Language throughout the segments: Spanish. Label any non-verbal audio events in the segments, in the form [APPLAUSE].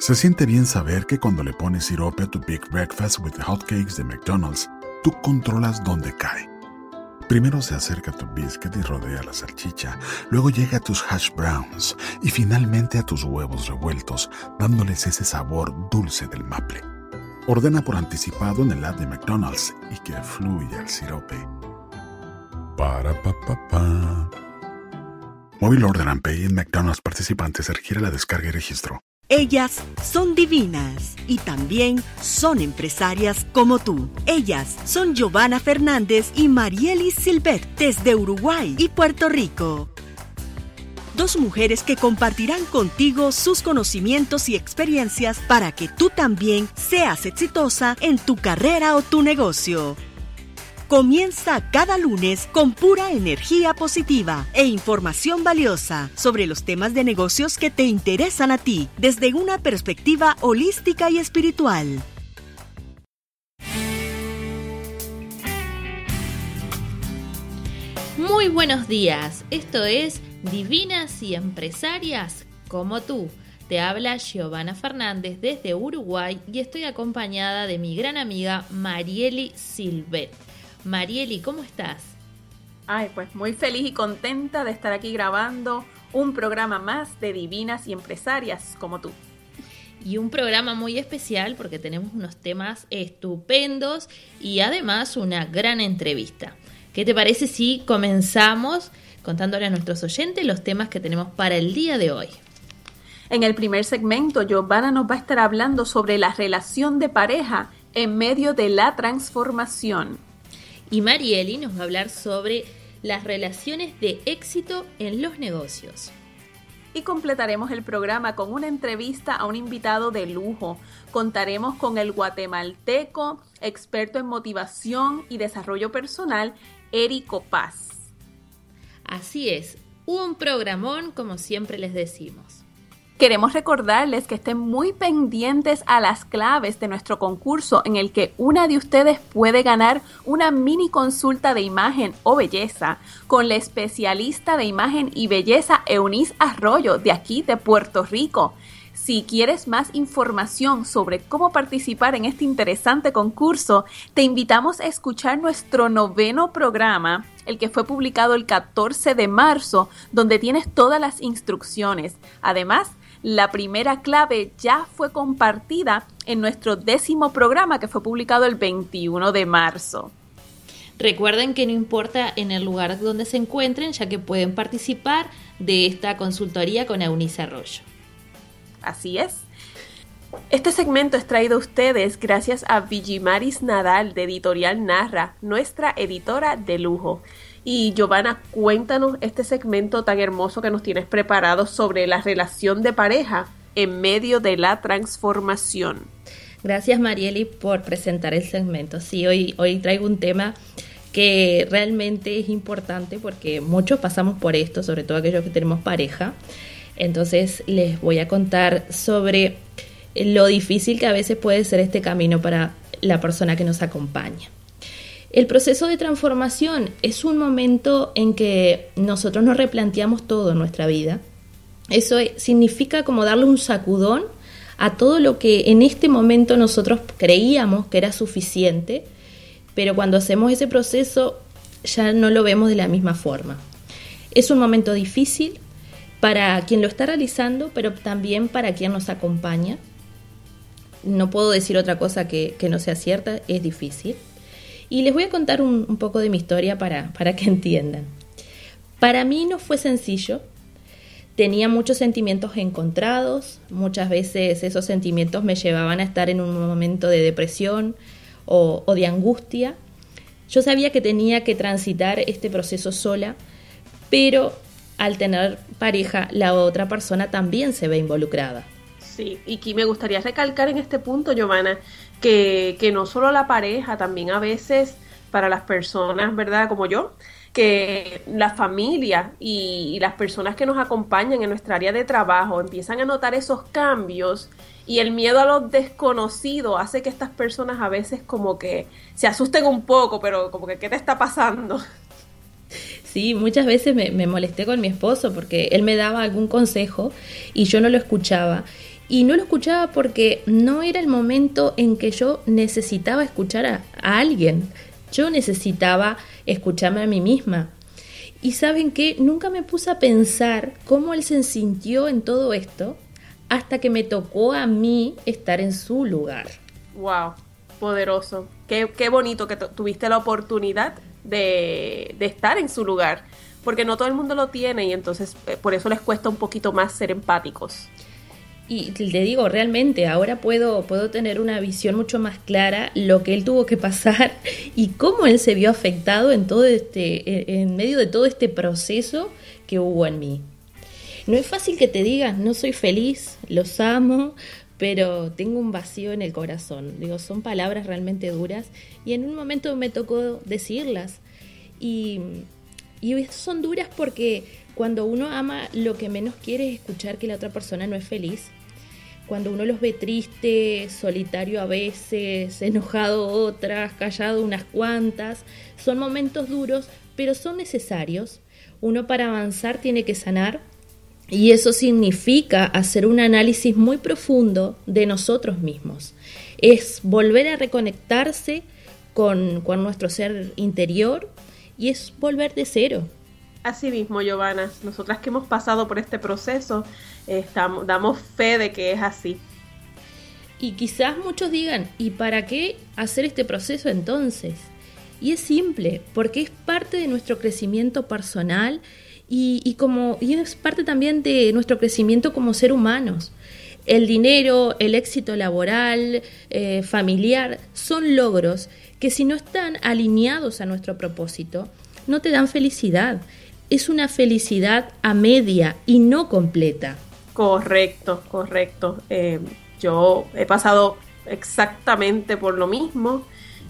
Se siente bien saber que cuando le pones sirope a tu Big Breakfast with Hotcakes de McDonald's, tú controlas dónde cae. Primero se acerca a tu biscuit y rodea la salchicha, luego llega a tus hash browns y finalmente a tus huevos revueltos, dándoles ese sabor dulce del maple. Ordena por anticipado en el app de McDonald's y que fluya el sirope. Para pa pa pa. Móvil Order and Pay en McDonald's participantes requiere la descarga y registro. Ellas son divinas y también son empresarias como tú. Ellas son Giovanna Fernández y Marielis Silvet desde Uruguay y Puerto Rico. Dos mujeres que compartirán contigo sus conocimientos y experiencias para que tú también seas exitosa en tu carrera o tu negocio. Comienza cada lunes con pura energía positiva e información valiosa sobre los temas de negocios que te interesan a ti desde una perspectiva holística y espiritual. Muy buenos días, esto es Divinas y Empresarias como tú. Te habla Giovanna Fernández desde Uruguay y estoy acompañada de mi gran amiga Marieli Silvet. Marieli, ¿cómo estás? Ay, pues muy feliz y contenta de estar aquí grabando un programa más de Divinas y Empresarias como tú. Y un programa muy especial porque tenemos unos temas estupendos y además una gran entrevista. ¿Qué te parece si comenzamos contándole a nuestros oyentes los temas que tenemos para el día de hoy? En el primer segmento, Giovanna nos va a estar hablando sobre la relación de pareja en medio de la transformación. Y Marieli nos va a hablar sobre las relaciones de éxito en los negocios. Y completaremos el programa con una entrevista a un invitado de lujo. Contaremos con el guatemalteco, experto en motivación y desarrollo personal, Erico Paz. Así es, un programón como siempre les decimos. Queremos recordarles que estén muy pendientes a las claves de nuestro concurso en el que una de ustedes puede ganar una mini consulta de imagen o belleza con la especialista de imagen y belleza Eunice Arroyo de aquí de Puerto Rico. Si quieres más información sobre cómo participar en este interesante concurso, te invitamos a escuchar nuestro noveno programa, el que fue publicado el 14 de marzo, donde tienes todas las instrucciones. Además, la primera clave ya fue compartida en nuestro décimo programa que fue publicado el 21 de marzo. Recuerden que no importa en el lugar donde se encuentren, ya que pueden participar de esta consultoría con Eunice Arroyo. Así es. Este segmento es traído a ustedes gracias a Vigimaris Nadal de Editorial Narra, nuestra editora de lujo. Y Giovanna, cuéntanos este segmento tan hermoso que nos tienes preparado sobre la relación de pareja en medio de la transformación. Gracias Marieli por presentar el segmento. Sí, hoy, hoy traigo un tema que realmente es importante porque muchos pasamos por esto, sobre todo aquellos que tenemos pareja. Entonces les voy a contar sobre lo difícil que a veces puede ser este camino para la persona que nos acompaña. El proceso de transformación es un momento en que nosotros nos replanteamos todo en nuestra vida. Eso significa como darle un sacudón a todo lo que en este momento nosotros creíamos que era suficiente, pero cuando hacemos ese proceso ya no lo vemos de la misma forma. Es un momento difícil para quien lo está realizando, pero también para quien nos acompaña. No puedo decir otra cosa que, que no sea cierta, es difícil. Y les voy a contar un, poco de mi historia para, para que [LAUGHS] entiendan. Para mí no fue sencillo, tenía muchos sentimientos encontrados, muchas veces esos sentimientos me llevaban a estar en un momento de depresión o, de angustia. Yo sabía que tenía que transitar este proceso sola, pero al tener pareja, la otra persona también se ve involucrada. Sí, y aquí me gustaría recalcar en este punto, Giovanna, que, que no solo la pareja, también a veces para las personas, ¿verdad? Como yo, que la familia y, las personas que nos acompañan en nuestra área de trabajo empiezan a notar esos cambios y el miedo a lo desconocido hace que estas personas a veces como que se asusten un poco, pero como que ¿qué te está pasando? Sí, muchas veces me, me molesté con mi esposo porque él me daba algún consejo y yo no lo escuchaba Y no lo escuchaba porque no era el momento en que yo necesitaba escuchar a, alguien. Yo necesitaba escucharme a mí misma. Y saben que nunca me puse a pensar cómo él se sintió en todo esto hasta que me tocó a mí estar en su lugar. ¡Wow! Poderoso. Qué, qué bonito que tuviste la oportunidad de, de estar en su lugar porque no todo el mundo lo tiene y entonces eh, por eso les cuesta un poquito más ser empáticos. Y te digo, realmente ahora puedo, puedo tener una visión mucho más clara lo que él tuvo que pasar [LAUGHS] y cómo él se vio afectado en todo este, en medio de todo este proceso que hubo en mí. No es fácil que te digas, no soy feliz, los amo, pero tengo un vacío en el corazón. Digo, son palabras realmente duras y en un momento me tocó decirlas. Y y son duras porque cuando uno ama lo que menos quiere es escuchar que la otra persona no es feliz. Cuando uno los ve triste, solitario a veces, enojado otras, callado unas cuantas, son momentos duros, pero son necesarios. Uno para avanzar tiene que sanar y eso significa hacer un análisis muy profundo de nosotros mismos. Es volver a reconectarse con, con nuestro ser interior y es volver de cero. Así mismo, Giovanna, nosotras que hemos pasado por este proceso, estamos, damos fe de que es así. Y quizás muchos digan, ¿y para qué hacer este proceso entonces? Y es simple, porque es parte de nuestro crecimiento personal y, como, y es parte también de nuestro crecimiento como ser humanos. El dinero, el éxito laboral, eh, familiar, son logros que si no están alineados a nuestro propósito, no te dan felicidad. Es una felicidad a media y no completa. Correcto, correcto. Eh, yo he pasado exactamente por lo mismo.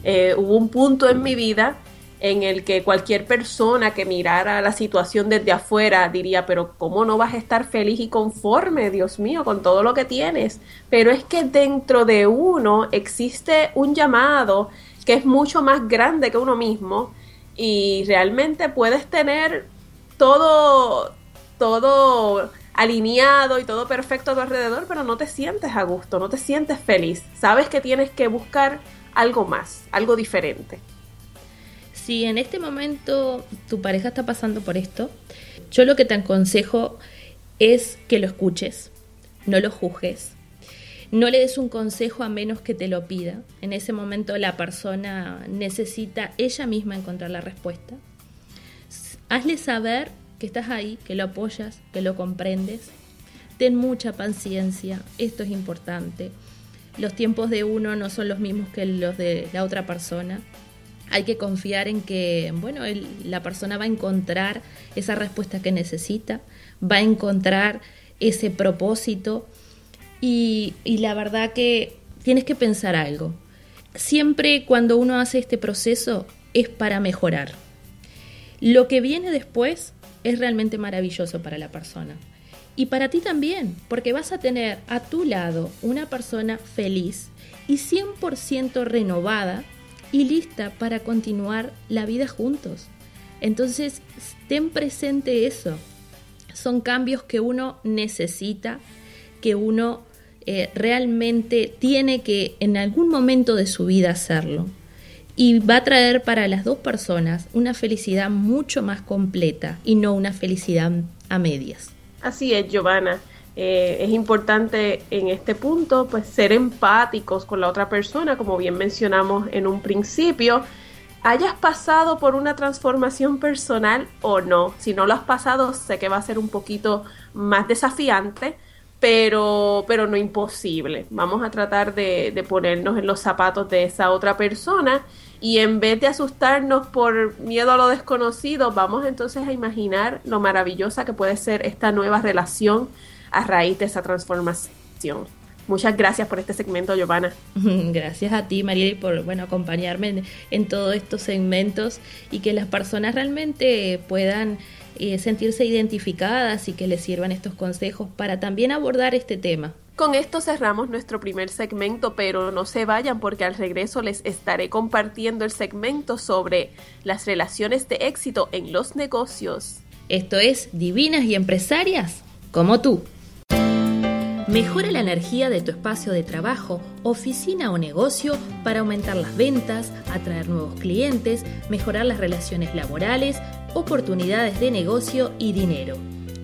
Eh, hubo un punto en mi vida en el que cualquier persona que mirara la situación desde afuera diría, pero ¿cómo no vas a estar feliz y conforme, Dios mío, con todo lo que tienes? Pero es que dentro de uno existe un llamado que es mucho más grande que uno mismo y realmente puedes tener todo, todo alineado y todo perfecto a tu alrededor, pero no te sientes a gusto, no te sientes feliz. Sabes que tienes que buscar algo más, algo diferente. Si en este momento tu pareja está pasando por esto, yo lo que te aconsejo es que lo escuches, no lo juzgues, no le des un consejo a menos que te lo pida. En ese momento la persona necesita ella misma encontrar la respuesta. Hazle saber que estás ahí, que lo apoyas, que lo comprendes. Ten mucha paciencia, esto es importante. Los tiempos de uno no son los mismos que los de la otra persona. Hay que confiar en que, bueno, la persona va a encontrar esa respuesta que necesita, va a encontrar ese propósito y, la verdad que tienes que pensar algo. Siempre cuando uno hace este proceso es para mejorar. Lo que viene después es realmente maravilloso para la persona. Y para ti también, porque vas a tener a tu lado una persona feliz y 100% renovada y lista para continuar la vida juntos. Entonces, ten presente eso. Son cambios que uno necesita, que uno eh, realmente tiene que en algún momento de su vida hacerlo. Y va a traer para las dos personas una felicidad mucho más completa y no una felicidad a medias. Así es, Giovanna. Eh, es importante en este punto pues ser empáticos con la otra persona, como bien mencionamos en un principio, hayas pasado por una transformación personal o no. Si no lo has pasado, sé que va a ser un poquito más desafiante, pero, pero no imposible. Vamos a tratar de, de, ponernos en los zapatos de esa otra persona y en vez de asustarnos por miedo a lo desconocido, vamos entonces a imaginar lo maravillosa que puede ser esta nueva relación a raíz de esa transformación. Muchas gracias por este segmento, Giovanna. [LAUGHS] Gracias a ti, Mariela, por bueno, acompañarme en, en todos estos segmentos y que las personas realmente puedan eh, sentirse identificadas y que les sirvan estos consejos para también abordar este tema. Con esto cerramos nuestro primer segmento, pero no se vayan porque al regreso les estaré compartiendo el segmento sobre las relaciones de éxito en los negocios. Esto es Divinas y Empresarias como tú. Mejora la energía de tu espacio de trabajo, oficina o negocio para aumentar las ventas, atraer nuevos clientes, mejorar las relaciones laborales, oportunidades de negocio y dinero.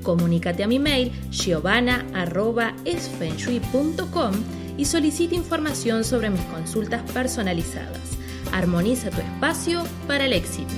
Comunícate a mi mail giovanna.esfenshui.com y solicita información sobre mis consultas personalizadas. Armoniza tu espacio para el éxito.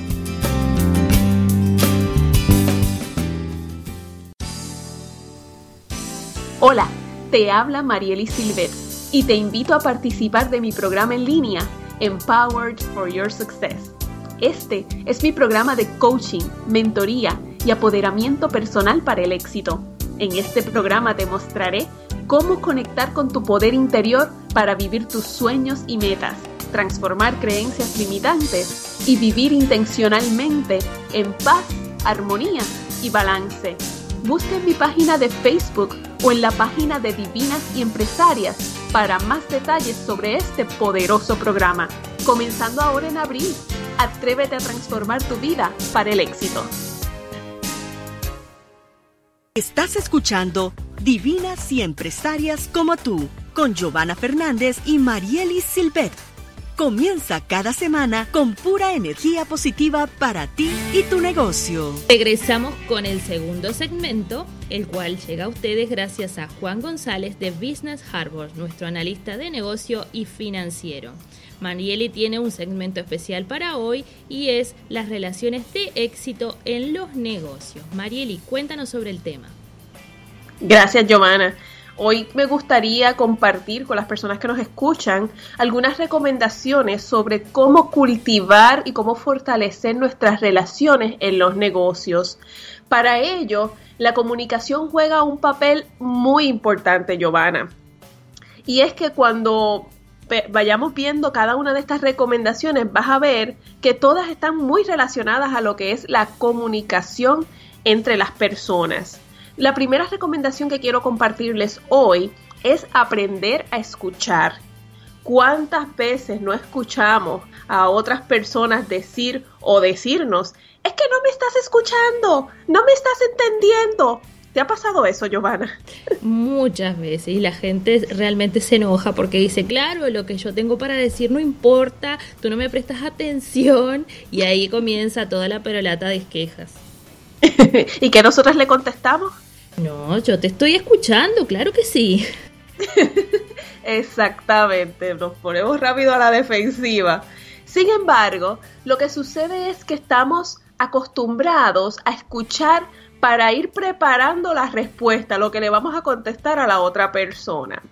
Hola, te habla Marieli Silvet y te invito a participar de mi programa en línea Empowered for Your Success. Este es mi programa de coaching, mentoría y apoderamiento personal para el éxito. En este programa te mostraré cómo conectar con tu poder interior para vivir tus sueños y metas, transformar creencias limitantes y vivir intencionalmente en paz, armonía y balance. Busca en mi página de Facebook o en la página de Divinas y Empresarias para más detalles sobre este poderoso programa. Comenzando ahora en abril, atrévete a transformar tu vida para el éxito. Estás escuchando Divinas y Empresarias como tú, con Giovanna Fernández y Marielis Silvet. Comienza cada semana con pura energía positiva para ti y tu negocio. Regresamos con el segundo segmento, el cual llega a ustedes gracias a Juan González de Business Harbor, nuestro analista de negocio y financiero. Marieli tiene un segmento especial para hoy y es las relaciones de éxito en los negocios. Marieli, cuéntanos sobre el tema. Gracias, Giovanna. Hoy me gustaría compartir con las personas que nos escuchan algunas recomendaciones sobre cómo cultivar y cómo fortalecer nuestras relaciones en los negocios. Para ello, la comunicación juega un papel muy importante, Giovanna. Y es que cuando vayamos viendo cada una de estas recomendaciones, vas a ver que todas están muy relacionadas a lo que es la comunicación entre las personas. La primera recomendación que quiero compartirles hoy es aprender a escuchar. ¿Cuántas veces no escuchamos a otras personas decir o decirnos, es que no me estás escuchando, no me estás entendiendo? ¿Te ha pasado eso, Giovanna? Muchas veces y la gente realmente se enoja porque dice, claro, lo que yo tengo para decir no importa, tú no me prestas atención y ahí comienza toda la perolata de quejas. [LAUGHS] ¿Y que nosotros le contestamos? No, yo te estoy escuchando, claro que sí. [LAUGHS] Exactamente, nos ponemos rápido a la defensiva. Sin embargo, lo que sucede es que estamos acostumbrados a escuchar para ir preparando la respuesta, lo que le vamos a contestar a la otra persona.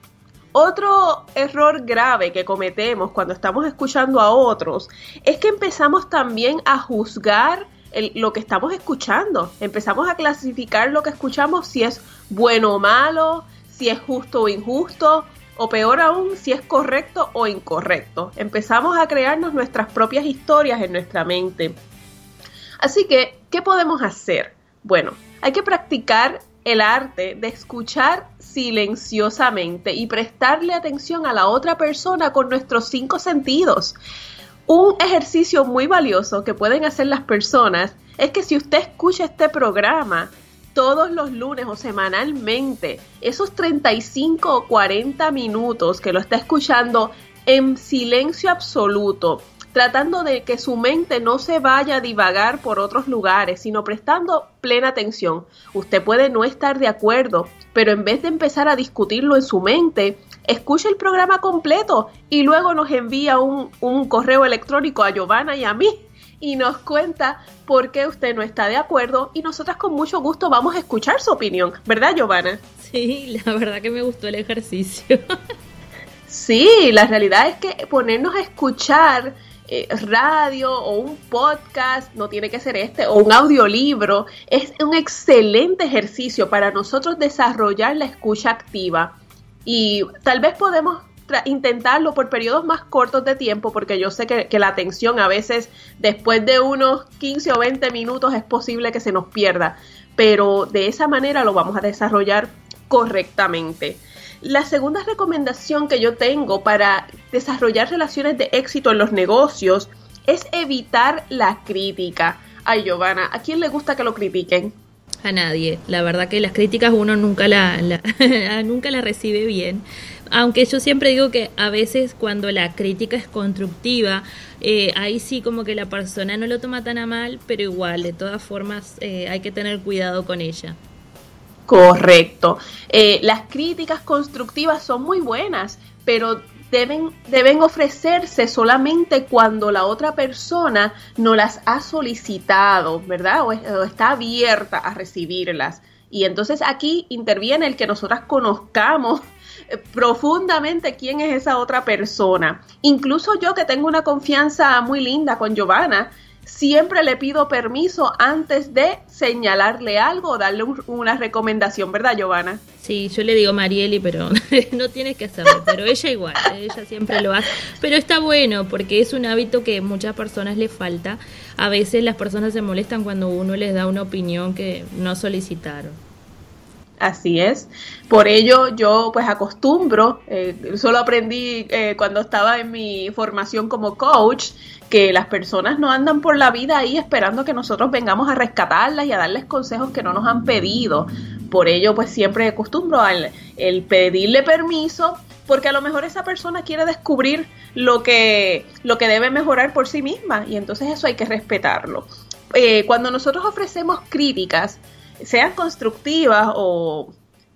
Otro error grave que cometemos cuando estamos escuchando a otros es que empezamos también a juzgar lo que estamos escuchando. Empezamos a clasificar lo que escuchamos si es bueno o malo, si es justo o injusto, o peor aún, si es correcto o incorrecto. Empezamos a crearnos nuestras propias historias en nuestra mente. Así que, ¿qué podemos hacer? Bueno, hay que practicar el arte de escuchar silenciosamente y prestarle atención a la otra persona con nuestros cinco sentidos. Un ejercicio muy valioso que pueden hacer las personas es que si usted escucha este programa todos los lunes o semanalmente, esos 35 o 40 minutos que lo está escuchando en silencio absoluto, tratando de que su mente no se vaya a divagar por otros lugares, sino prestando plena atención. Usted puede no estar de acuerdo, pero en vez de empezar a discutirlo en su mente, escuche el programa completo y luego nos envía un, correo electrónico a Giovanna y a mí y nos cuenta por qué usted no está de acuerdo y nosotras con mucho gusto vamos a escuchar su opinión, ¿verdad Giovanna? Sí, la verdad que me gustó el ejercicio. sí, la realidad es que ponernos a escuchar eh, radio o un podcast, no tiene que ser este, o un audiolibro, es un excelente ejercicio para nosotros desarrollar la escucha activa y tal vez podemos intentarlo por periodos más cortos de tiempo, porque yo sé que, la atención a veces después de unos 15 o 20 minutos es posible que se nos pierda, pero de esa manera lo vamos a desarrollar correctamente. La segunda recomendación que yo tengo para desarrollar relaciones de éxito en los negocios es evitar la crítica. Ay, Giovanna, ¿a quién le gusta que lo critiquen? A nadie. La verdad que las críticas uno nunca la, [LAUGHS] nunca la recibe bien. Aunque yo siempre digo que a veces cuando la crítica es constructiva, eh, ahí sí como que la persona no lo toma tan a mal, pero igual, de todas formas eh, hay que tener cuidado con ella. Correcto. Eh, las críticas constructivas son muy buenas, pero deben, deben ofrecerse solamente cuando la otra persona no las ha solicitado, ¿verdad? O, está abierta a recibirlas. Y entonces aquí interviene el que nosotras conozcamos eh, profundamente quién es esa otra persona. Incluso yo que tengo una confianza muy linda con Giovanna, siempre le pido permiso antes de señalarle algo o darle una recomendación, ¿verdad, Giovanna? Sí, yo le digo Marieli, pero [LAUGHS] no tienes que hacerlo, pero ella igual, ella siempre lo hace. Pero está bueno porque es un hábito que muchas personas le falta. A veces las personas se molestan cuando uno les da una opinión que no solicitaron. Así es. Por ello yo pues acostumbro, eh, solo aprendí eh, cuando estaba en mi formación como coach, que las personas no andan por la vida ahí esperando que nosotros vengamos a rescatarlas y a darles consejos que no nos han pedido. Por ello, pues siempre acostumbro al el pedirle permiso, porque a lo mejor esa persona quiere descubrir lo que, lo que debe mejorar por sí misma, y entonces eso hay que respetarlo. Eh, cuando nosotros ofrecemos críticas, sean constructivas o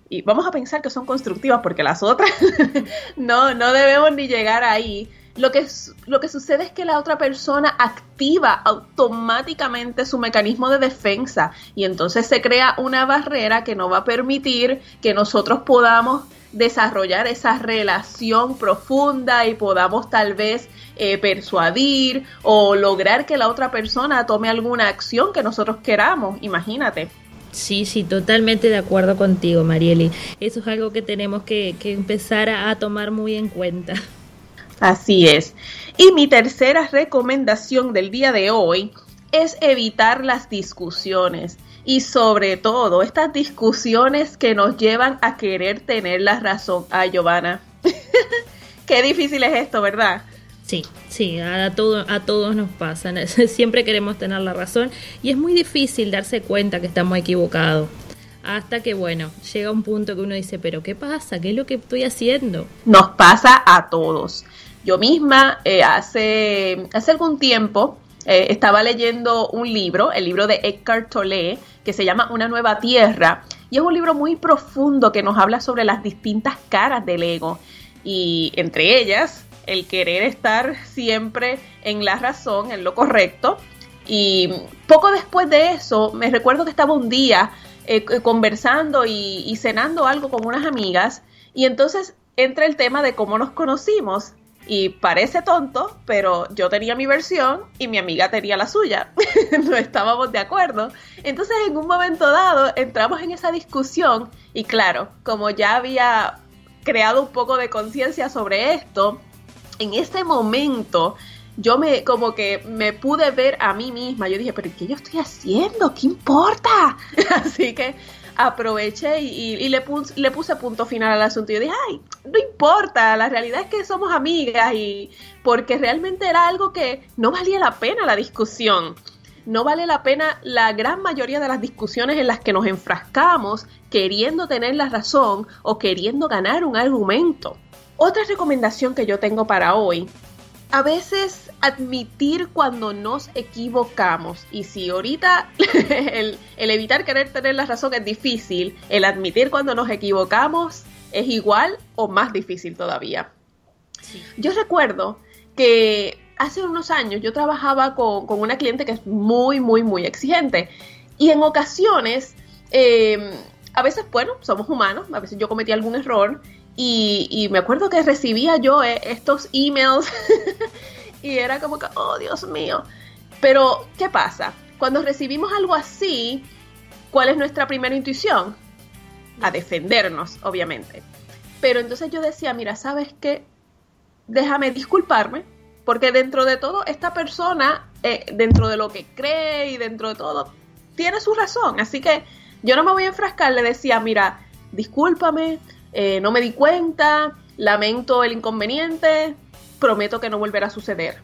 y vamos a pensar que son constructivas porque las otras [LAUGHS] no, no debemos ni llegar ahí lo que, lo que sucede es que la otra persona activa automáticamente su mecanismo de defensa y entonces se crea una barrera que no va a permitir que nosotros podamos desarrollar esa relación profunda y podamos tal vez eh, persuadir o lograr que la otra persona tome alguna acción que nosotros queramos, imagínate. Sí, sí, totalmente de acuerdo contigo, Marieli. Eso es algo que tenemos que, empezar a tomar muy en cuenta. Así es. Y mi tercera recomendación del día de hoy es evitar las discusiones y sobre todo estas discusiones que nos llevan a querer tener la razón. Ah, Giovanna, [LAUGHS] qué difícil es esto, ¿verdad? Sí, sí, a, todo, a todos nos pasa. [LAUGHS] Siempre queremos tener la razón y es muy difícil darse cuenta que estamos equivocados. Hasta que, bueno, llega un punto que uno dice, pero ¿qué pasa? ¿Qué es lo que estoy haciendo? Nos pasa a todos. Yo misma eh, hace, hace algún tiempo eh, estaba leyendo un libro, el libro de Eckhart Tolle, que se llama Una nueva tierra, y es un libro muy profundo que nos habla sobre las distintas caras del ego, y entre ellas el querer estar siempre en la razón, en lo correcto, y poco después de eso, me recuerdo que estaba un día eh, conversando y, y cenando algo con unas amigas, y entonces entra el tema de cómo nos conocimos y parece tonto, pero yo tenía mi versión y mi amiga tenía la suya. [LAUGHS] no estábamos de acuerdo. Entonces en un momento dado entramos en esa discusión y claro, como ya había creado un poco de conciencia sobre esto, en ese momento yo me como que me pude ver a mí misma. Yo dije, pero ¿qué yo estoy haciendo? ¿Qué importa? [LAUGHS] Así que aproveché y, le, le puse punto final al asunto. Yo dije, ay, no importa, la realidad es que somos amigas y porque realmente era algo que no valía la pena la discusión. No vale la pena la gran mayoría de las discusiones en las que nos enfrascamos queriendo tener la razón o queriendo ganar un argumento. Otra recomendación que yo tengo para hoy a veces admitir cuando nos equivocamos. Y si ahorita [LAUGHS] el, evitar querer tener la razón es difícil, el admitir cuando nos equivocamos es igual o más difícil todavía. Yo recuerdo que hace unos años yo trabajaba con, una cliente que es muy, muy, muy exigente. Y en ocasiones, eh, a veces, bueno, somos humanos, a veces yo cometí algún error y, me acuerdo que recibía yo eh, estos emails [LAUGHS] y era como que, oh Dios mío. Pero, ¿qué pasa? Cuando recibimos algo así, ¿cuál es nuestra primera intuición? A defendernos, obviamente. Pero entonces yo decía, mira, ¿sabes qué? Déjame disculparme, porque dentro de todo, esta persona, eh, dentro de lo que cree y dentro de todo, tiene su razón. Así que yo no me voy a enfrascar, le decía, mira, discúlpame, eh, no me di cuenta, lamento el inconveniente, prometo que no volverá a suceder.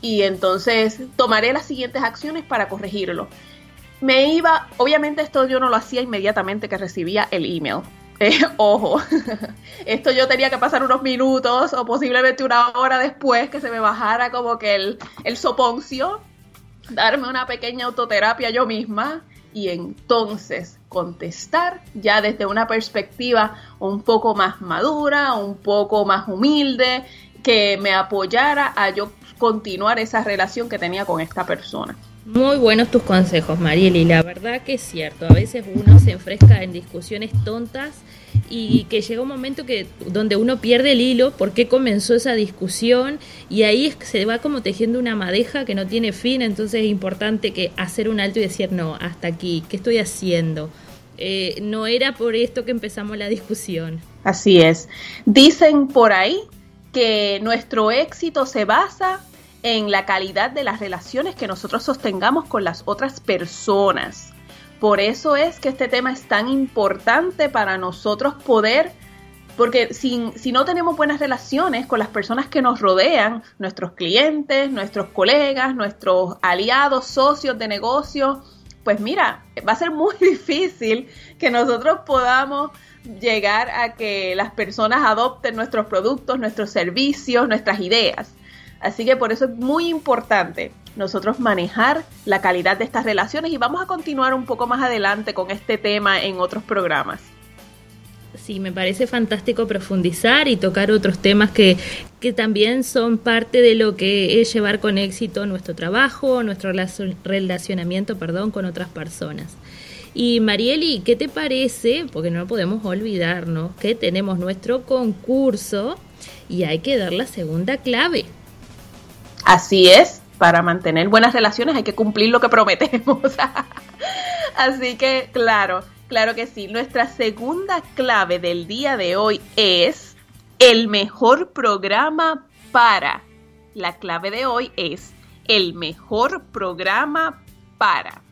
Y entonces tomaré las siguientes acciones para corregirlo. me iba, obviamente esto yo no lo hacía inmediatamente que recibía el email. [LAUGHS] Eh, ojo, [LAUGHS] esto yo tenía que pasar unos minutos o posiblemente una hora después que se me bajara como que el, el soponcio, darme una pequeña autoterapia yo misma y entonces contestar ya desde una perspectiva un poco más madura, un poco más humilde, que me apoyara a yo continuar esa relación que tenía con esta persona. Muy buenos tus consejos, Marieli. La verdad que es cierto. A veces uno se enfresca en discusiones tontas y que llega un momento que donde uno pierde el hilo, por qué comenzó esa discusión y ahí se va como tejiendo una madeja que no tiene fin. Entonces es importante que hacer un alto y decir no, hasta aquí. ¿Qué estoy haciendo? Eh, no era por esto que empezamos la discusión. Así es. Dicen por ahí que nuestro éxito se basa en la calidad de las relaciones que nosotros sostengamos con las otras personas. Por eso es que este tema es tan importante para nosotros poder, porque si, si no tenemos buenas relaciones con las personas que nos rodean, nuestros clientes, nuestros colegas, nuestros aliados, socios de negocio, pues mira, va a ser muy [LAUGHS] difícil que nosotros podamos llegar a que las personas adopten nuestros productos, nuestros servicios, nuestras ideas. Así que por eso es muy importante nosotros manejar la calidad de estas relaciones y vamos a continuar un poco más adelante con este tema en otros programas. Sí, me parece fantástico profundizar y tocar otros temas que, que también son parte de lo que es llevar con éxito nuestro trabajo, nuestro relacionamiento perdón, con otras personas. Y Marieli, ¿qué te parece? Porque no podemos olvidarnos que tenemos nuestro concurso y hay que dar la segunda clave. Así es, para mantener buenas relaciones hay que cumplir lo que prometemos. [LAUGHS] Así que, claro, claro que sí. Nuestra segunda clave del día de hoy es el mejor programa para. La clave de hoy es el mejor programa para.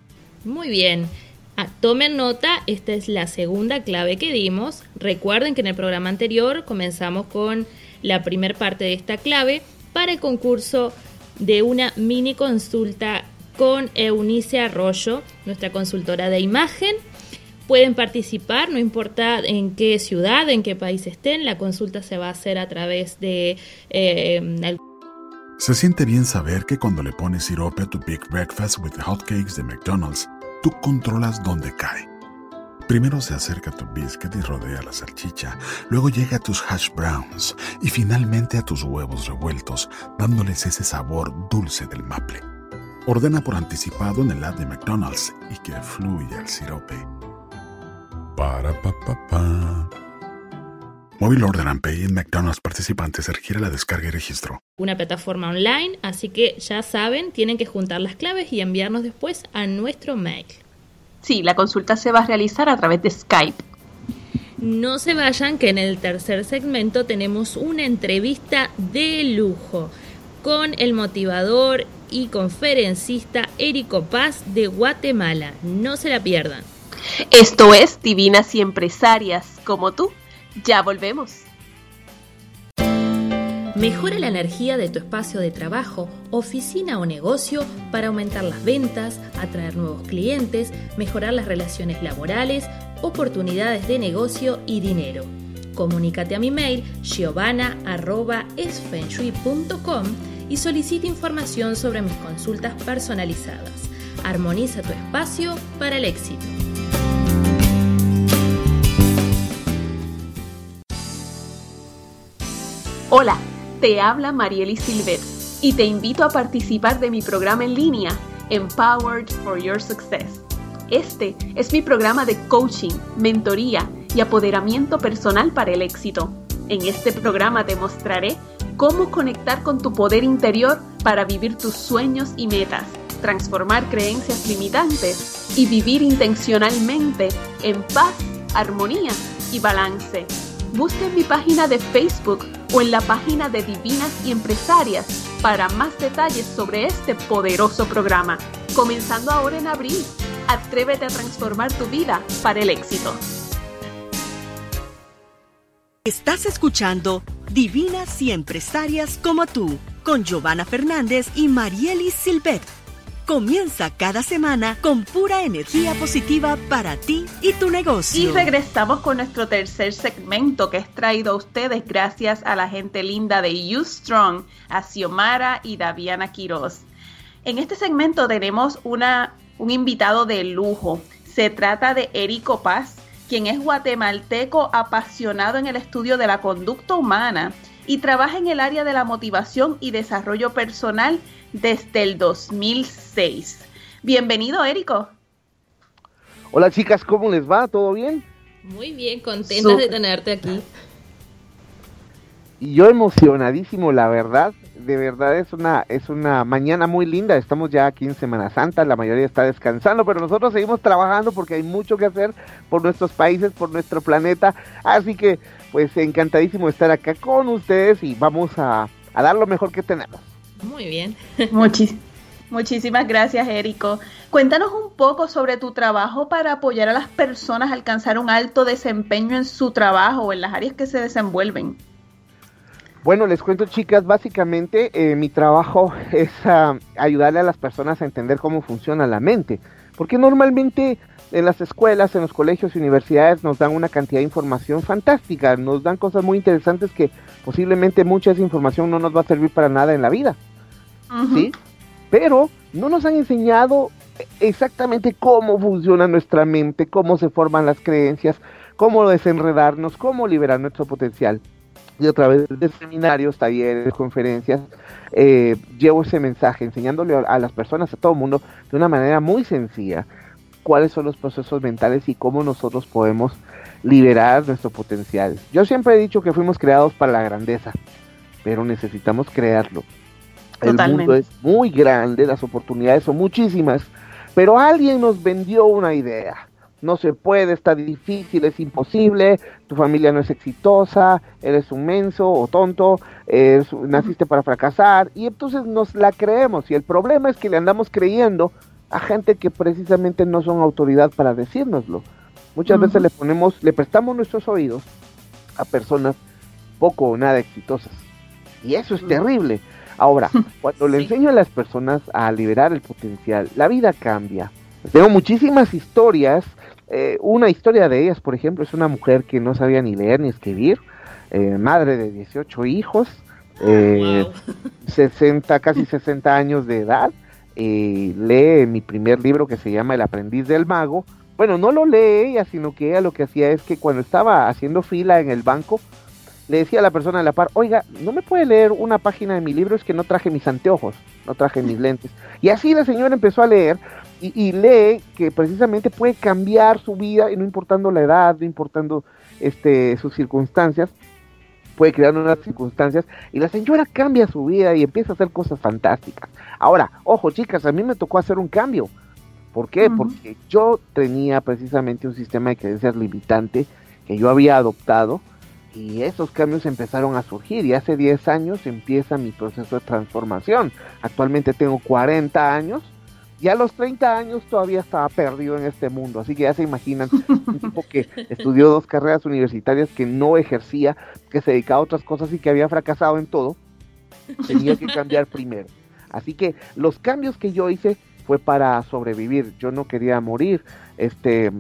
Muy bien. Ah, tomen nota, esta es la segunda clave que dimos. Recuerden que en el programa anterior comenzamos con la primera parte de esta clave para el concurso de una mini consulta con Eunice Arroyo, nuestra consultora de imagen. Pueden participar, no importa en qué ciudad, en qué país estén, la consulta se va a hacer a través de... Eh, se siente bien saber que cuando le pones sirope a tu Big Breakfast with Hotcakes de McDonald's, tú controlas dónde cae Primero se acerca tu biscuit y rodea la salchicha, luego llega a tus hash browns y finalmente a tus huevos revueltos, dándoles ese sabor dulce del maple. Ordena por anticipado en el app de McDonald's y que fluya el sirope. Para pa pa pa. Móvil Order and Pay en McDonald's participantes requiere la descarga y registro. Una plataforma online, así que ya saben, tienen que juntar las claves y enviarnos después a nuestro mail. Sí, la consulta se va a realizar a través de Skype. No se vayan que en el tercer segmento tenemos una entrevista de lujo con el motivador y conferencista Érico Paz de Guatemala. No se la pierdan. Esto es Divinas y Empresarias como tú. Ya volvemos. Mejora la energía de tu espacio de trabajo, oficina o negocio para aumentar las ventas, atraer nuevos clientes, mejorar las relaciones laborales, oportunidades de negocio y dinero. Comunícate a mi mail giovanna.esfenshui.com y solicita información sobre mis consultas personalizadas. Armoniza tu espacio para el éxito. Hola te habla Marieli Silvet y te invito a participar de mi programa en línea Empowered for Your Success. Este es mi programa de coaching, mentoría y apoderamiento personal para el éxito. En este programa te mostraré cómo conectar con tu poder interior para vivir tus sueños y metas, transformar creencias limitantes y vivir intencionalmente en paz, armonía y balance. Busca en mi página de Facebook o en la página de Divinas y Empresarias para más detalles sobre este poderoso programa. Comenzando ahora en abril, atrévete a transformar tu vida para el éxito. Estás escuchando Divinas y Empresarias como tú, con Giovanna Fernández y Marielis Silvet comienza cada semana con pura energía positiva para ti y tu negocio. Y regresamos con nuestro tercer segmento que es traído a ustedes gracias a la gente linda de You Strong, a Xiomara y Daviana Quiroz. En este segmento tenemos una, un invitado de lujo. Se trata de Erico Paz, quien es guatemalteco apasionado en el estudio de la conducta humana y trabaja en el área de la motivación y desarrollo personal desde el 2006. Bienvenido, Érico. Hola chicas, ¿cómo les va? ¿Todo bien? Muy bien, contentas de tenerte aquí. Y yo emocionadísimo, la verdad, de verdad es una es una mañana muy linda. Estamos ya aquí en Semana Santa, la mayoría está descansando, pero nosotros seguimos trabajando porque hay mucho que hacer por nuestros países, por nuestro planeta. Así que pues encantadísimo de estar acá con ustedes y vamos a, dar lo mejor que tenemos. Muy bien. muchísimas gracias, Érico. Cuéntanos un poco sobre tu trabajo para apoyar a las personas a alcanzar un alto desempeño en su trabajo o en las áreas que se desenvuelven. Bueno, les cuento chicas, básicamente eh, mi trabajo [LAUGHS] es ah, ayudarle a las personas a entender cómo funciona la mente, porque normalmente en las escuelas, en los colegios y universidades nos dan una cantidad de información fantástica, nos dan cosas muy interesantes que posiblemente mucha de esa información no nos va a servir para nada en la vida. ¿Sí? Pero no nos han enseñado exactamente cómo funciona nuestra mente, cómo se forman las creencias, cómo desenredarnos, cómo liberar nuestro potencial. Y a través de seminarios, talleres, conferencias, eh, llevo ese mensaje enseñándole a las personas, a todo el mundo, de una manera muy sencilla, cuáles son los procesos mentales y cómo nosotros podemos liberar nuestro potencial. Yo siempre he dicho que fuimos creados para la grandeza, pero necesitamos crearlo. El mundo es muy grande, las oportunidades son muchísimas, pero alguien nos vendió una idea. No se puede, está difícil, es imposible, tu familia no es exitosa, eres un menso o tonto, naciste para fracasar y entonces nos la creemos y el problema es que le andamos creyendo a gente que precisamente no son autoridad para decírnoslo. Muchas veces le ponemos, le prestamos nuestros oídos a personas poco o nada exitosas. Y eso es terrible. Ahora, [LAUGHS] cuando le enseño a las personas a liberar el potencial, la vida cambia. Tengo muchísimas historias. Eh, una historia de ellas, por ejemplo, es una mujer que no sabía ni leer ni escribir, eh, madre de 18 hijos, 60, eh, casi 60 años de edad, lee mi primer libro que se llama El aprendiz del mago. Bueno, no lo lee ella, sino que ella lo que hacía es que cuando estaba haciendo fila en el banco, le decía a la persona de la par, oiga, ¿no me puede leer una página de mi libro? Es que no traje mis anteojos, no traje mis [LAUGHS] lentes. Y así la señora empezó a leer y, y lee que precisamente puede cambiar su vida, y no importando la edad, no importando este, sus circunstancias, puede crear unas circunstancias y la señora cambia su vida y empieza a hacer cosas fantásticas. Ahora, ojo chicas, a mí me tocó hacer un cambio. ¿Por qué? Porque yo tenía precisamente un sistema de creencias limitante que yo había adoptado y esos cambios empezaron a surgir y hace 10 años empieza mi proceso de transformación. Actualmente tengo 40 años y a los 30 años todavía estaba perdido en este mundo, así que ya se imaginan [LAUGHS] un tipo que estudió dos carreras universitarias que no ejercía, que se dedicaba a otras cosas y que había fracasado en todo, tenía que cambiar [LAUGHS] primero. Así que los cambios que yo hice fue para sobrevivir, yo no quería morir este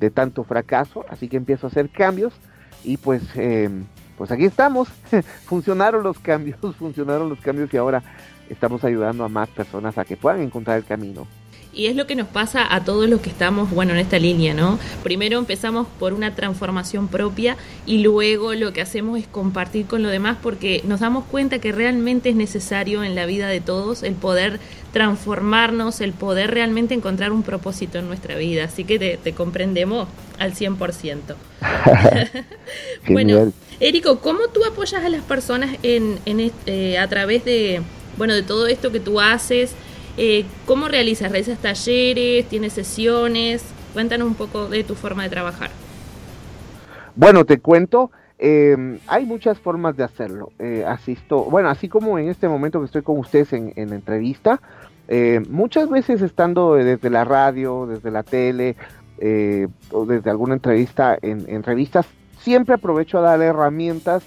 de tanto fracaso, así que empiezo a hacer cambios y pues em, pues aquí estamos, [LAUGHS] funcionaron los cambios, [LAUGHS] funcionaron los cambios y ahora estamos ayudando a más personas a que puedan encontrar el camino. Y es lo que nos pasa a todos los que estamos, bueno, en esta línea, ¿no? Primero empezamos por una transformación propia y luego lo que hacemos es compartir con los demás porque nos damos cuenta que realmente es necesario en la vida de todos el poder transformarnos, el poder realmente encontrar un propósito en nuestra vida. Así que te, comprendemos al 100%. [LAUGHS] bueno, Érico, ¿cómo tú apoyas a las personas en, en eh, a través de bueno, de todo esto que tú haces, eh, ¿cómo realizas? ¿Realizas talleres? ¿Tienes sesiones? Cuéntanos un poco de tu forma de trabajar. Bueno, te cuento, em, hay muchas formas de hacerlo. Eh, asisto, bueno, así como en este momento que estoy con ustedes en, en entrevista, eh, muchas veces estando desde la radio, desde la tele o desde alguna entrevista en, en revistas, siempre aprovecho a dar herramientas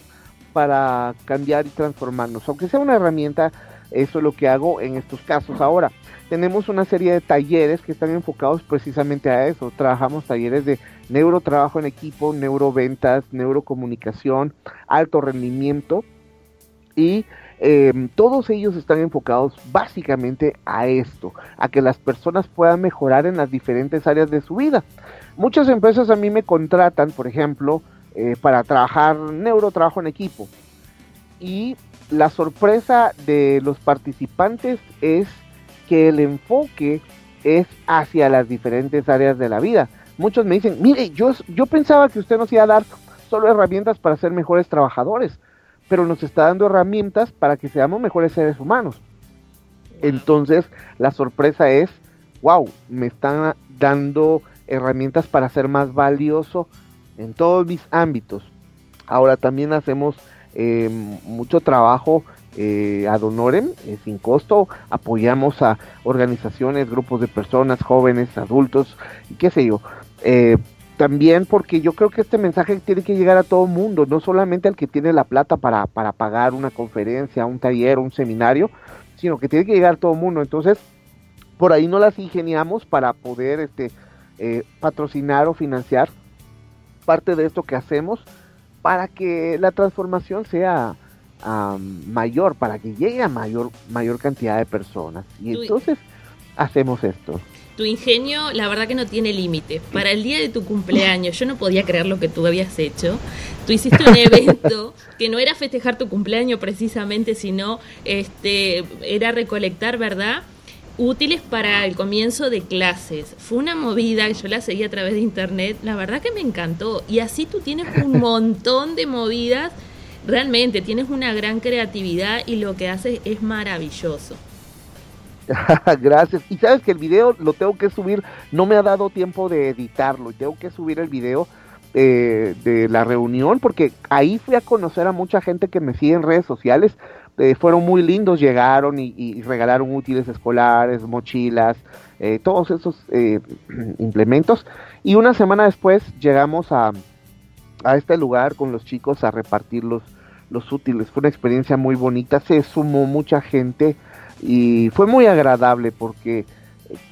para cambiar y transformarnos, aunque sea una herramienta eso es lo que hago en estos casos. Ahora, tenemos una serie de talleres que están enfocados precisamente a eso. Trabajamos talleres de neurotrabajo en equipo, neuroventas, neurocomunicación, alto rendimiento y eh, todos ellos están enfocados básicamente a esto, a que las personas puedan mejorar en las diferentes áreas de su vida. Muchas empresas a mí me contratan, por ejemplo, eh, para trabajar neurotrabajo en equipo. Y la sorpresa de los participantes es que el enfoque es hacia las diferentes áreas de la vida. Muchos me dicen, mire, yo, yo pensaba que usted nos iba a dar solo herramientas para ser mejores trabajadores pero nos está dando herramientas para que seamos mejores seres humanos. Entonces, la sorpresa es, wow, me están dando herramientas para ser más valioso en todos mis ámbitos. Ahora también hacemos em, mucho trabajo eh, ad honorem, eh, sin costo, apoyamos a organizaciones, grupos de personas, jóvenes, adultos, y qué sé yo, eh, también porque yo creo que este mensaje tiene que llegar a todo el mundo, no solamente al que tiene la plata para, para pagar una conferencia, un taller, un seminario, sino que tiene que llegar a todo el mundo. Entonces, por ahí no las ingeniamos para poder este, eh, patrocinar o financiar parte de esto que hacemos para que la transformación sea mayor, para que llegue a mayor, mayor cantidad de personas. Y entonces hacemos esto tu ingenio, la verdad que no tiene límite. Para el día de tu cumpleaños, yo no podía creer lo que tú habías hecho. Tú hiciste un [LAUGHS] evento que no era festejar tu cumpleaños precisamente, sino este era recolectar, ¿verdad? Útiles para el comienzo de clases. Fue una movida, yo la seguí a través de internet, la verdad que me encantó. Y así tú tienes un [LAUGHS] montón de movidas, realmente tienes una gran creatividad y lo que haces es maravilloso. [LAUGHS] Gracias. Y sabes que el video lo tengo que subir, no me ha dado tiempo de editarlo, y tengo que subir el video eh, de la reunión porque ahí fui a conocer a mucha gente que me sigue en redes sociales. Eh, fueron muy lindos, llegaron y, regalaron útiles escolares, mochilas, eh, todos esos [CLEARS THROAT] implementos. Y una semana después llegamos a, a este lugar con los chicos a repartir los, los útiles. Fue una experiencia muy bonita, se sumó mucha gente y fue muy agradable porque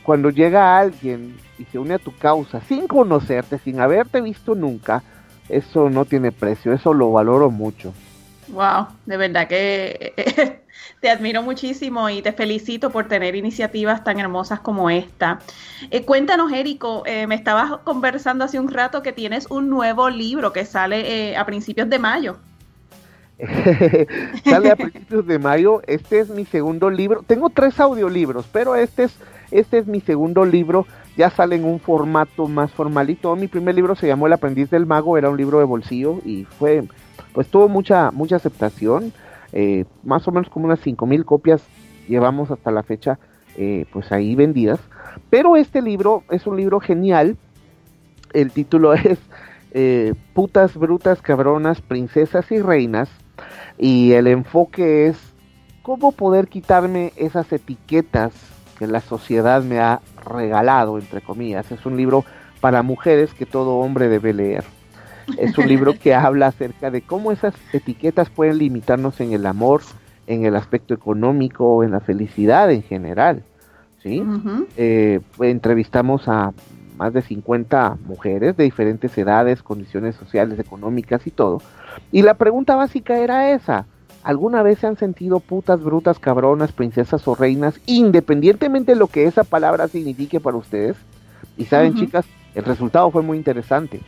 cuando llega alguien y se une a tu causa sin conocerte, sin haberte visto nunca, eso no tiene precio, eso lo valoro mucho. Wow, de verdad que [LAUGHS] te admiro muchísimo y te felicito por tener iniciativas tan hermosas como esta. Eh, cuéntanos, Érico, eh, me estabas conversando hace un rato que tienes un nuevo libro que sale eh, a principios de mayo. [LAUGHS] Sale a principios de mayo. Este es mi segundo libro. Tengo tres audiolibros, pero este es, este es mi segundo libro. Ya sale en un formato más formalito. Mi primer libro se llamó El aprendiz del mago. Era un libro de bolsillo y fue, pues tuvo mucha, mucha aceptación. Eh, más o menos como unas mil copias llevamos hasta la fecha, eh, pues ahí vendidas. Pero este libro es un libro genial. El título [LAUGHS] es eh, Putas, Brutas, Cabronas, Princesas y Reinas y el enfoque es cómo poder quitarme esas etiquetas que la sociedad me ha regalado, entre comillas. Es un libro para mujeres que todo hombre debe leer. Es un libro que habla acerca de cómo esas etiquetas pueden limitarnos en el amor, en el aspecto económico, en la felicidad en general. ¿sí? Eh, entrevistamos a más de 50 mujeres de diferentes edades, condiciones sociales, económicas y todo, y la pregunta básica era esa. ¿Alguna vez se han sentido putas, brutas, cabronas, princesas o reinas, independientemente de lo que esa palabra signifique para ustedes? Y saben, chicas, el resultado fue muy interesante.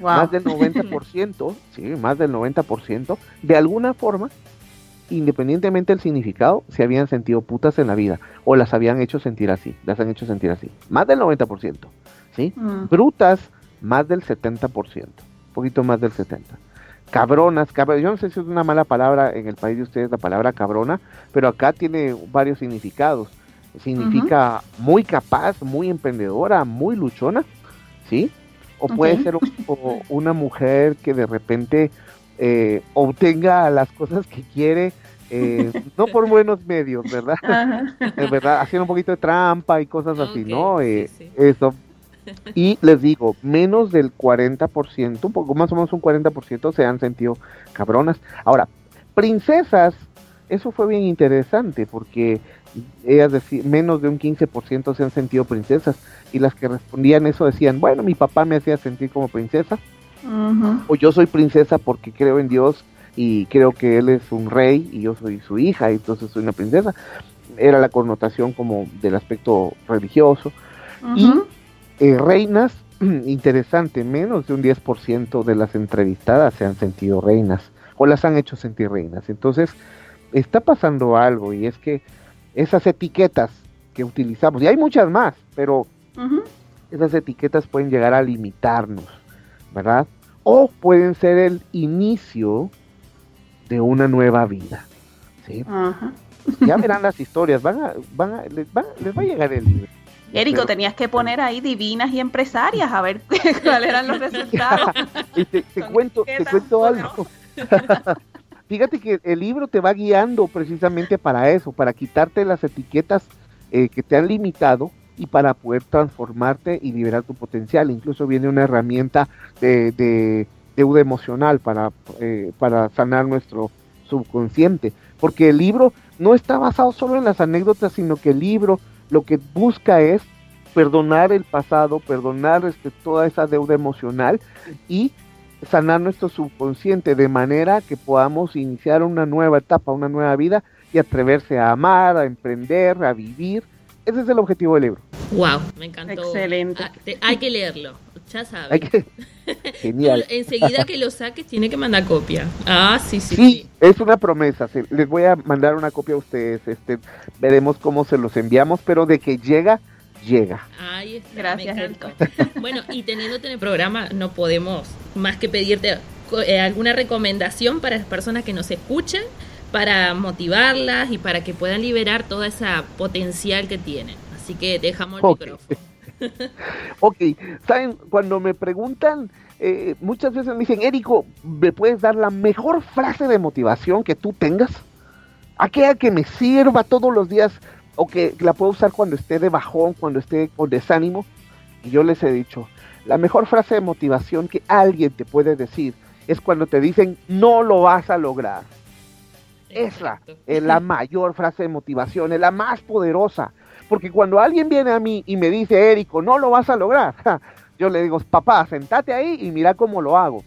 Más del 90%, [LAUGHS] sí, más del 90%, de alguna forma, independientemente del significado, se habían sentido putas en la vida o las habían hecho sentir así, las han hecho sentir así. Más del 90%, ¿sí? Mm. Brutas, más del 70%, un poquito más del 70% cabronas, yo no sé si es una mala palabra en el país de ustedes la palabra cabrona, pero acá tiene varios significados. Significa muy capaz, muy emprendedora, muy luchona, ¿sí? O puede ser una mujer que de repente eh, obtenga las cosas que quiere, eh, no por [LAUGHS] buenos medios, ¿verdad? Es [LAUGHS] verdad, haciendo un poquito de trampa y cosas así, ¿no? Eh, eso, [LAUGHS] y les digo, menos del 40%, un poco más o menos un 40% se han sentido cabronas. Ahora, princesas eso fue bien interesante porque ellas decían, menos de un 15% se han sentido princesas y las que respondían eso decían, bueno, mi papá me hacía sentir como princesa o yo soy princesa porque creo en Dios y creo que él es un rey y yo soy su hija y entonces soy una princesa. Era la connotación como del aspecto religioso. Y eh, reinas, [CLEARS THROAT] interesante, menos de un 10% de las entrevistadas se han sentido reinas o las han hecho sentir reinas. Entonces, está pasando algo y es que esas etiquetas que utilizamos, y hay muchas más, pero esas etiquetas pueden llegar a limitarnos, ¿verdad? O pueden ser el inicio de una nueva vida. ¿sí? Ya verán las historias, van a, van a, les, va a llegar el libro. Érico, tenías que poner ahí divinas y empresarias a ver [LAUGHS] cuáles eran los [LAUGHS] resultados. te, cuento, te cuento algo. [LAUGHS] Fíjate que el libro te va guiando precisamente para eso, para quitarte las etiquetas eh, que te han limitado y para poder transformarte y liberar tu potencial. Incluso viene una herramienta de, deuda emocional para, eh, para sanar nuestro subconsciente. Porque el libro no está basado solo en las anécdotas, sino que el libro lo que busca es perdonar el pasado, perdonar este, toda esa deuda emocional y sanar nuestro subconsciente de manera que podamos iniciar una nueva etapa, una nueva vida y atreverse a amar, a emprender, a vivir. Ese es el objetivo del libro. Wow, me encantó. Excelente. Ah, hay que leerlo, ya sabes. [LAUGHS] Genial. Enseguida que lo saques tiene que mandar copia. Ah, sí, sí. Sí, es una promesa. Les voy a mandar una copia a ustedes. Este, veremos cómo se los enviamos, pero de que llega, llega. Ay, Gracias, [LAUGHS] Bueno, y teniéndote en el programa, no podemos más que pedirte eh, alguna recomendación para las personas que nos escuchan, para motivarlas y para que puedan liberar toda esa potencial que tienen. Así que dejamos el micrófono. [LAUGHS] ok, saben, cuando me preguntan, eh, muchas veces me dicen, Érico, ¿me puedes dar la mejor frase de motivación que tú tengas? Aquella que me sirva todos los días o que la puedo usar cuando esté de bajón, cuando esté con desánimo. Y yo les he dicho, la mejor frase de motivación que alguien te puede decir es cuando te dicen no lo vas a lograr. Esa es la [LAUGHS] mayor frase de motivación, es la más poderosa. Porque cuando alguien viene a mí y me dice, Érico, no lo vas a lograr, [LAUGHS] yo le digo, papá, sentate ahí y mira cómo lo hago.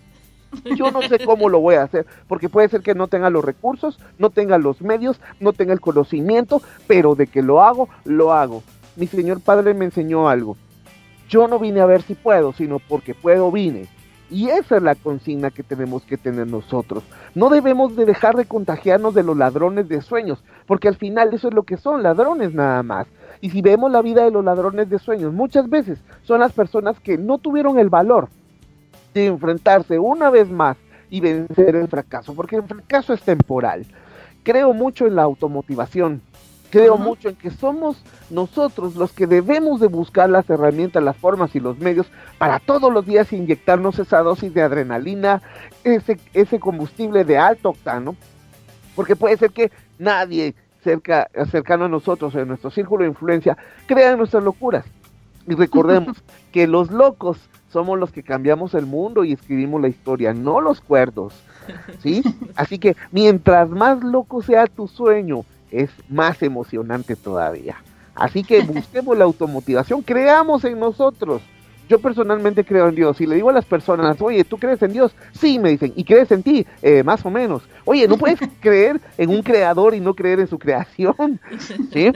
Yo no sé cómo lo voy a hacer, porque puede ser que no tenga los recursos, no tenga los medios, no tenga el conocimiento, pero de que lo hago, lo hago. Mi señor padre me enseñó algo. Yo no vine a ver si puedo, sino porque puedo vine. Y esa es la consigna que tenemos que tener nosotros. No debemos de dejar de contagiarnos de los ladrones de sueños, porque al final eso es lo que son, ladrones nada más. Y si vemos la vida de los ladrones de sueños, muchas veces son las personas que no tuvieron el valor de enfrentarse una vez más y vencer el fracaso, porque el fracaso es temporal. Creo mucho en la automotivación, creo mucho en que somos nosotros los que debemos de buscar las herramientas, las formas y los medios para todos los días inyectarnos esa dosis de adrenalina, ese, ese combustible de alto octano, porque puede ser que nadie cerca, cercano a nosotros, en nuestro círculo de influencia, crea nuestras locuras. Y recordemos [LAUGHS] que los locos somos los que cambiamos el mundo y escribimos la historia, no los cuerdos. ¿Sí? [LAUGHS] Así que mientras más loco sea tu sueño, es más emocionante todavía. Así que busquemos la automotivación, creamos en nosotros. Yo personalmente creo en Dios y le digo a las personas, oye, ¿tú crees en Dios? Sí, me dicen, ¿y crees en ti? Eh, más o menos. Oye, no puedes [LAUGHS] creer en un creador y no creer en su creación. [LAUGHS] ¿Sí?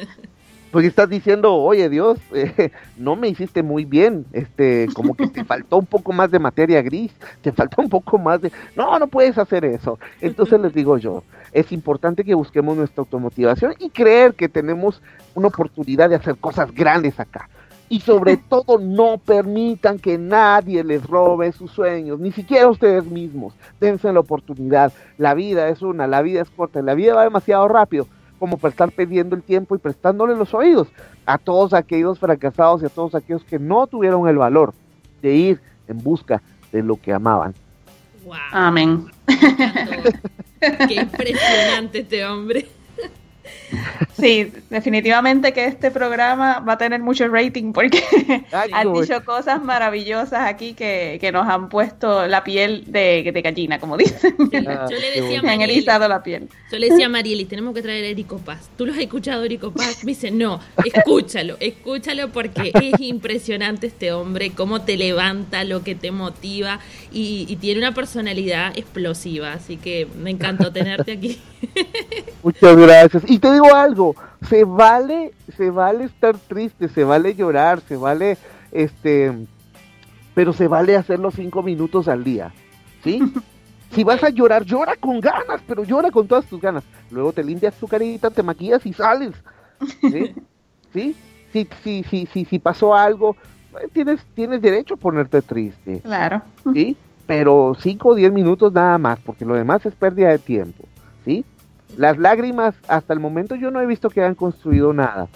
Porque estás diciendo, oye Dios, [LAUGHS] eh, no me hiciste muy bien, este, como que te [LAUGHS] faltó un poco más de materia gris, te faltó un poco más de, no, no puedes hacer eso. Entonces les digo yo, es importante que busquemos nuestra automotivación y creer que tenemos una oportunidad de hacer cosas grandes acá. Y sobre [LAUGHS] todo no permitan que nadie les robe sus sueños, ni siquiera ustedes mismos. Dense la oportunidad. La vida es una, la vida es corta, la vida va demasiado rápido como para estar perdiendo el tiempo y prestándole los oídos a todos aquellos fracasados y a todos aquellos que no tuvieron el valor de ir en busca de lo que amaban. Wow. Amén. Qué impresionante este hombre. Sí, definitivamente que este programa va a tener mucho rating porque [LAUGHS] han dicho cosas maravillosas aquí que, nos han puesto la piel de, gallina, como dicen. Ah, yo le decía Me han erizado la piel. Yo le decía a Marieli, tenemos que traer a Erico Paz. ¿Tú lo has escuchado, Erico Paz? Me dice, no, escúchalo, escúchalo porque [LAUGHS] es impresionante este hombre, cómo te levanta, lo que te motiva y, y tiene una personalidad explosiva. Así que me encantó tenerte aquí. [LAUGHS] Muchas gracias. Y te digo algo, se vale, se vale estar triste, se vale llorar, se vale, este, pero se vale hacerlo cinco minutos al día, ¿sí? [LAUGHS] si vas a llorar, llora con ganas, pero llora con todas tus ganas. Luego te limpias tu carita, te maquillas y sales, ¿sí? [LAUGHS] ¿Sí? Si, si, si, si, si pasó algo, eh, tienes, tienes derecho a ponerte triste. Claro. ¿Sí? Pero cinco o diez minutos nada más, porque lo demás es pérdida de tiempo, ¿sí? Las lágrimas, hasta el momento yo no he visto que hayan construido nada.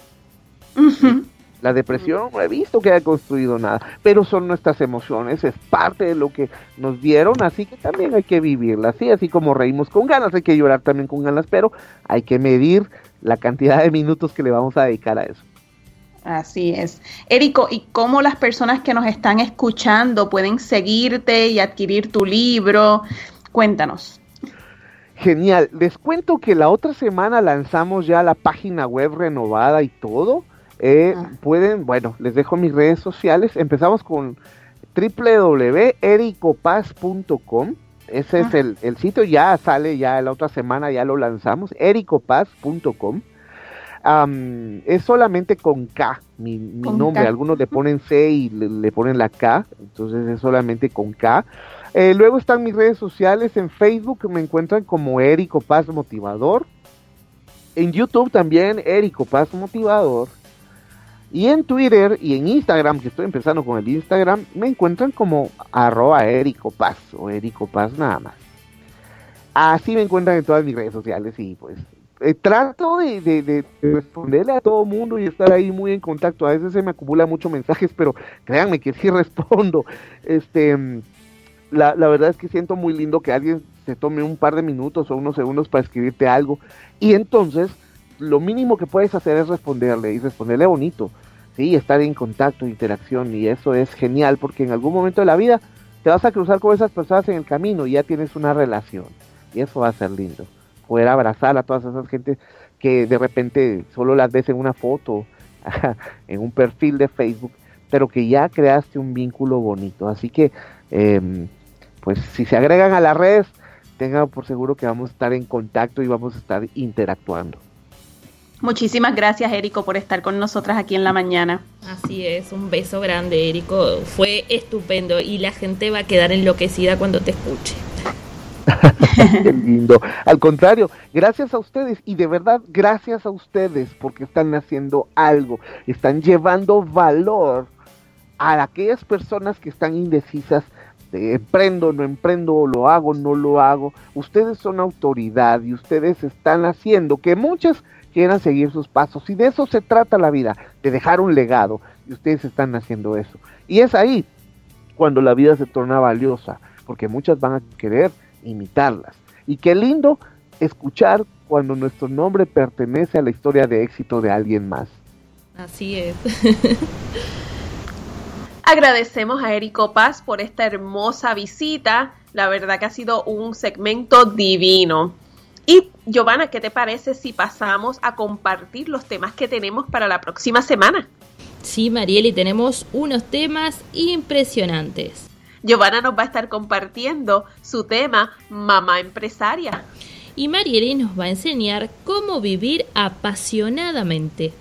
La depresión no he visto que haya construido nada, pero son nuestras emociones, es parte de lo que nos dieron, así que también hay que vivirlas, ¿sí? así como reímos con ganas, hay que llorar también con ganas, pero hay que medir la cantidad de minutos que le vamos a dedicar a eso. Así es. Érico, ¿y cómo las personas que nos están escuchando pueden seguirte y adquirir tu libro? Cuéntanos. Genial. Les cuento que la otra semana lanzamos ya la página web renovada y todo. Eh, ah. Pueden, bueno, les dejo mis redes sociales. Empezamos con www.ericopaz.com. Ese es el, el, sitio, ya sale ya la otra semana, ya lo lanzamos, ericopaz.com. es solamente con K, mi, nombre. Algunos le ponen C y le, ponen la K, entonces es solamente con K. Eh, luego están mis redes sociales, en Facebook me encuentran como Erico Paz Motivador. En YouTube también Erico Paz Motivador. Y en Twitter y en Instagram, que estoy empezando con el Instagram, me encuentran como arroba Erico Paz o Erico Paz nada más. Así me encuentran en todas mis redes sociales y pues eh, trato de, de, responderle a todo mundo y estar ahí muy en contacto. A veces se me acumulan muchos mensajes, pero créanme que sí [LAUGHS] respondo. Este la, la, verdad es que siento muy lindo que alguien se tome un par de minutos o unos segundos para escribirte algo. Y entonces lo mínimo que puedes hacer es responderle y responderle bonito, sí, estar en contacto, interacción y eso es genial porque en algún momento de la vida te vas a cruzar con esas personas en el camino y ya tienes una relación. Y eso va a ser lindo, poder abrazar a todas esas gentes que de repente solo las ves en una foto, en un perfil de Facebook, pero que ya creaste un vínculo bonito, así que eh, pues si se agregan a las redes, tengan por seguro que vamos a estar en contacto y vamos a estar interactuando. Muchísimas gracias, Érico, por estar con nosotras aquí en la mañana. Así es, un beso grande, Érico. Fue estupendo y la gente va a quedar enloquecida cuando te escuche. [LAUGHS] Qué lindo. Al contrario, gracias a ustedes y de verdad gracias a ustedes porque están haciendo algo, están llevando valor a aquellas personas que están indecisas emprendo, no emprendo, lo hago, no lo hago. Ustedes son autoridad y ustedes están haciendo que muchas quieran seguir sus pasos. Y de eso se trata la vida, de dejar un legado. Y ustedes están haciendo eso. Y es ahí cuando la vida se torna valiosa, porque muchas van a querer imitarlas. Y qué lindo escuchar cuando nuestro nombre pertenece a la historia de éxito de alguien más. Así es. [LAUGHS] Agradecemos a Erico Paz por esta hermosa visita. La verdad que ha sido un segmento divino. Y Giovanna, ¿qué te parece si pasamos a compartir los temas que tenemos para la próxima semana? Sí, Marieli, tenemos unos temas impresionantes. Giovanna nos va a estar compartiendo su tema Mamá Empresaria. Y Marieli nos va a enseñar cómo vivir apasionadamente.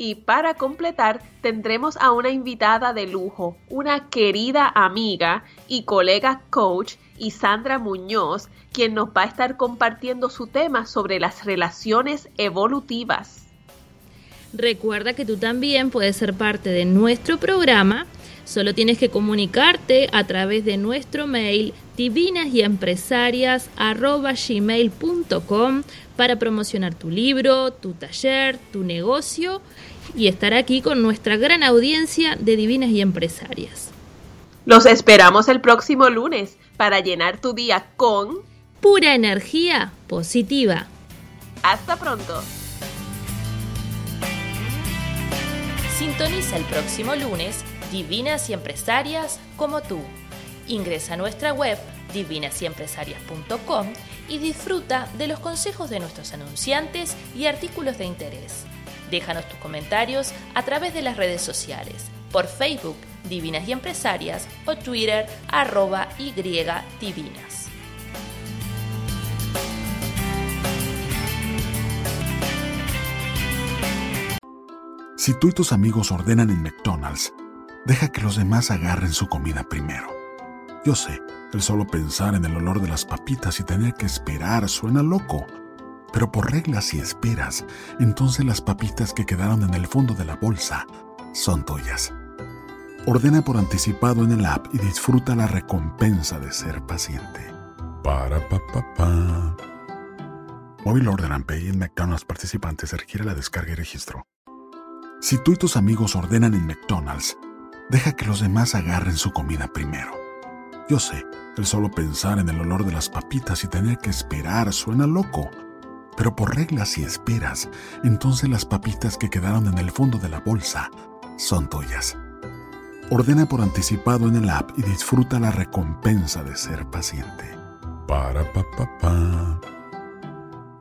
Y para completar, tendremos a una invitada de lujo, una querida amiga y colega coach, Isandra Muñoz, quien nos va a estar compartiendo su tema sobre las relaciones evolutivas. Recuerda que tú también puedes ser parte de nuestro programa. Solo tienes que comunicarte a través de nuestro mail divinas y empresarias gmail.com para promocionar tu libro, tu taller, tu negocio y estar aquí con nuestra gran audiencia de divinas y empresarias. Los esperamos el próximo lunes para llenar tu día con pura energía positiva. Hasta pronto. Sintoniza el próximo lunes Divinas y Empresarias como tú. Ingresa a nuestra web divinasyempresarias.com y disfruta de los consejos de nuestros anunciantes y artículos de interés. Déjanos tus comentarios a través de las redes sociales, por Facebook Divinas y Empresarias o Twitter arroba y divinas. Si tú y tus amigos ordenan en McDonald's, deja que los demás agarren su comida primero. Yo sé, el solo pensar en el olor de las papitas y tener que esperar suena loco. Pero por reglas y esperas, entonces las papitas que quedaron en el fondo de la bolsa son tuyas. Ordena por anticipado en el app y disfruta la recompensa de ser paciente. Para pa pa pa. Móvil Order and Pay en McDonald's participantes requiere la descarga y registro. Si tú y tus amigos ordenan en McDonald's, deja que los demás agarren su comida primero. Yo sé, el solo pensar en el olor de las papitas y tener que esperar suena loco. Pero por reglas y esperas, entonces las papitas que quedaron en el fondo de la bolsa son tuyas. Ordena por anticipado en el app y disfruta la recompensa de ser paciente. Para pa pa pa.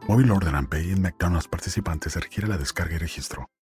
Móvil Order and Pay en McDonald's participantes requiere la descarga y registro.